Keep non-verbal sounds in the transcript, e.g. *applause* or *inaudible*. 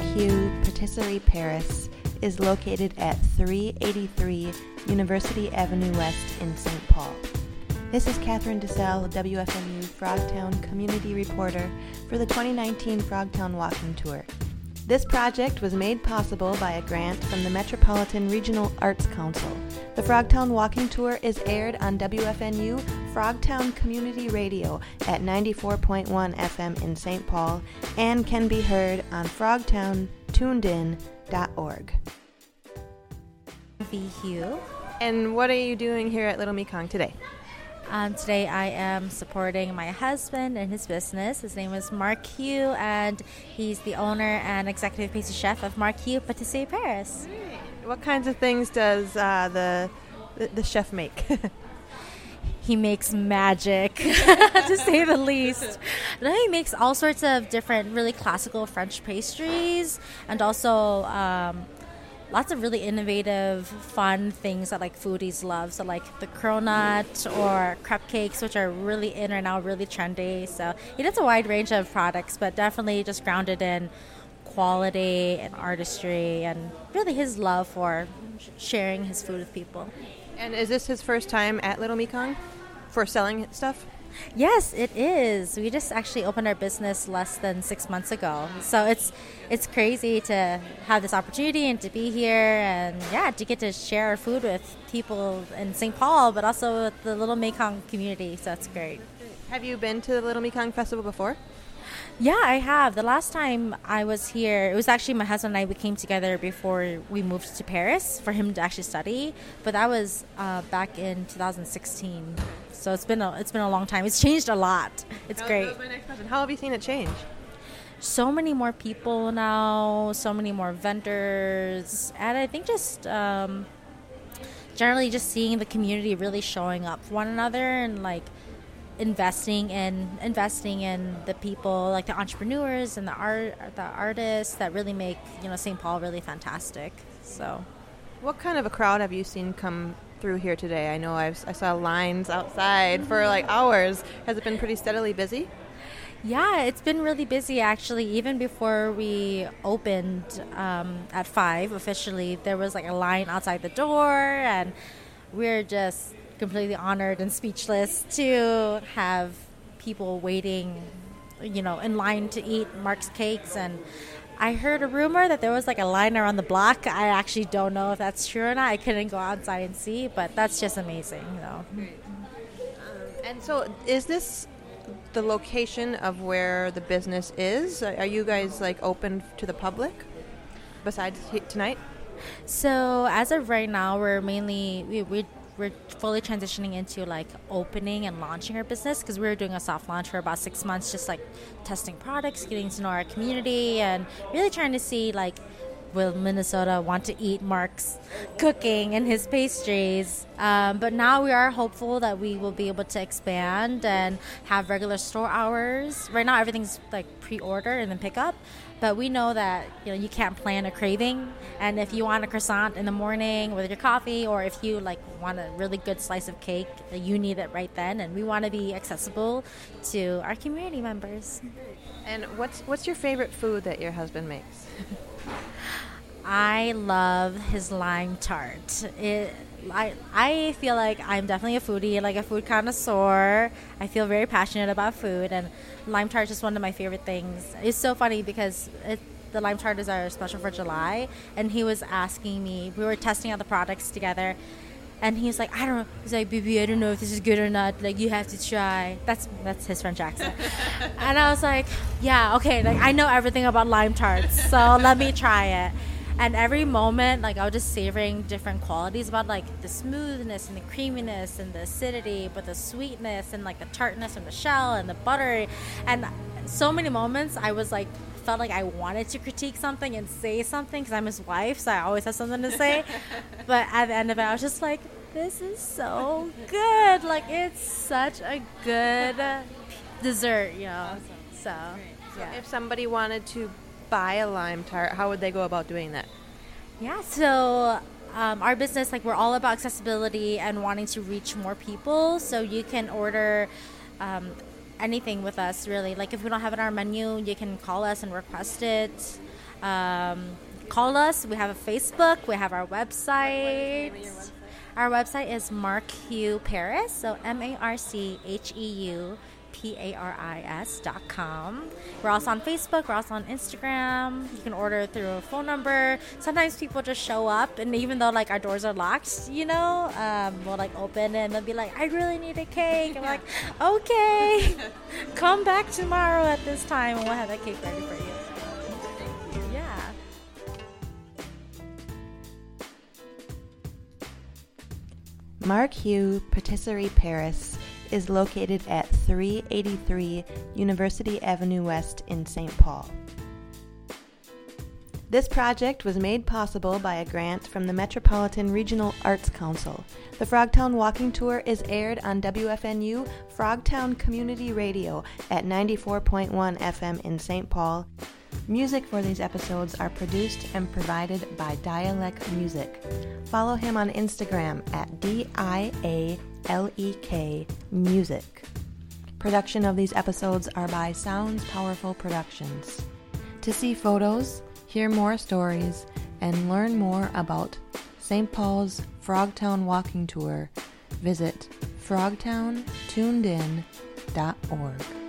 Heu Patisserie Paris is located at 383 University Avenue West in St. Paul. This is Catherine DeSalle, WFNU Frogtown Community Reporter for the 2019 Frogtown Walking Tour. This project was made possible by a grant from the Metropolitan Regional Arts Council. The Frogtown Walking Tour is aired on WFNU Frogtown Community Radio at 94.1 FM in St. Paul and can be heard on frogtowntunedin.org. Be Hugh. And what are you doing here at Little Mekong today? Um, today I am supporting my husband and his business. His name is Marc Heu, and he's the owner and executive pastry chef of Marc Heu Patisserie Paris. What kinds of things does uh, the, the the chef make? *laughs* he makes magic, *laughs* to say the least. Then he makes all sorts of different, really classical French pastries, and also um, lots of really innovative, fun things that like foodies love. So like the cronut or crepe cakes, which are really in right now, really trendy. So he does a wide range of products, but definitely just grounded in quality and artistry and really his love for sharing his food with people. And is this his first time at Little Mekong for selling stuff? Yes, it is. We just actually opened our business less than six months ago, so it's it's crazy to have this opportunity and to be here, and yeah, to get to share our food with people in St. Paul, but also with the Little Mekong community. So it's great. Have you been to the Little Mekong Festival before? Yeah, I have. The last time I was here, it was actually my husband and I. We came together before we moved to Paris for him to actually study, but that was uh, back in 2016. So it's been a it's been a long time. It's changed a lot. It's that great. Was my next question. How have you seen it change? So many more people now. So many more vendors, and I think just. Um, generally, just seeing the community really showing up for one another and like investing in investing in the people like the entrepreneurs and the art the artists that really make you know St. Paul really fantastic. So, what kind of a crowd have you seen come through here today? I know I've, I saw lines outside for like hours. Has it been pretty steadily busy? Yeah, it's been really busy actually. Even before we opened um, at five officially, there was like a line outside the door, and we're just completely honored and speechless to have people waiting, you know, in line to eat Marc's cakes and I heard a rumor that there was like a line around the block. I actually don't know if that's true or not. I couldn't go outside and see, but that's just amazing, though. Um, and so, is this the location of where the business is? Are you guys like open to the public besides tonight? So, as of right now, we're mainly we, we we're fully transitioning into like opening and launching our business because we were doing a soft launch for about six months, just like testing products, getting to know our community, and really trying to see like will Minnesota want to eat Marc's cooking and his pastries. Um, but now we are hopeful that we will be able to expand and have regular store hours. Right now, everything's like pre-order and then pick up. But we know that you know you can't plan a craving, and if you want a croissant in the morning with your coffee, or if you like want a really good slice of cake, you need it right then. And we want to be accessible to our community members. And what's what's your favorite food that your husband makes? *laughs* I love his lime tart. It, I, I feel like I'm definitely a foodie, like a food connoisseur. I feel very passionate about food, and lime tart is just one of my favorite things. It's so funny because it, the lime tart is our special for July, and he was asking me. We were testing out the products together, and he's like, I don't know. He's like, baby, I don't know if this is good or not. Like, you have to try. That's that's his French accent. *laughs* and I was like, yeah, okay. Like, I know everything about lime tarts, so let me try it and every moment like i was just savoring different qualities about like the smoothness and the creaminess and the acidity but the sweetness and like the tartness from the shell and the butter. And so many moments i was like felt like i wanted to critique something and say something because i'm his wife so i always have something to say. *laughs* But at the end of it i was just like this is so good. Like it's such a good *laughs* dessert you know so yeah. if somebody wanted to buy a lime tart, how would they go about doing that? Yeah, so um, our business, like we're all about accessibility and wanting to reach more people. So you can order um, anything with us, really. Like if we don't have it on our menu, you can call us and request it. Um, call us. We have a Facebook. We have our website. Our website is Marc Heu Paris. So M A R C H E U P A R I S dot com. We're also on Facebook. We're also on Instagram. You can order through a phone number. Sometimes people just show up, and even though like our doors are locked, you know, um, we'll like open and they'll be like, "I really need a cake." I'm like, "Okay, *laughs* come back tomorrow at this time, and we'll have that cake ready for you." Marc Heu Patisserie Paris is located at 383 University Avenue West in St. Paul. This project was made possible by a grant from the Metropolitan Regional Arts Council. The Frogtown Walking Tour is aired on WFNU Frogtown Community Radio at 94.1 FM in St. Paul. Music for these episodes are produced and provided by Dialek Music. Follow him on Instagram at D I A L E K Music. Production of these episodes are by Sounds Powerful Productions. To see photos, hear more stories, and learn more about St. Paul's Frogtown Walking Tour, visit frogtowntunedin.org.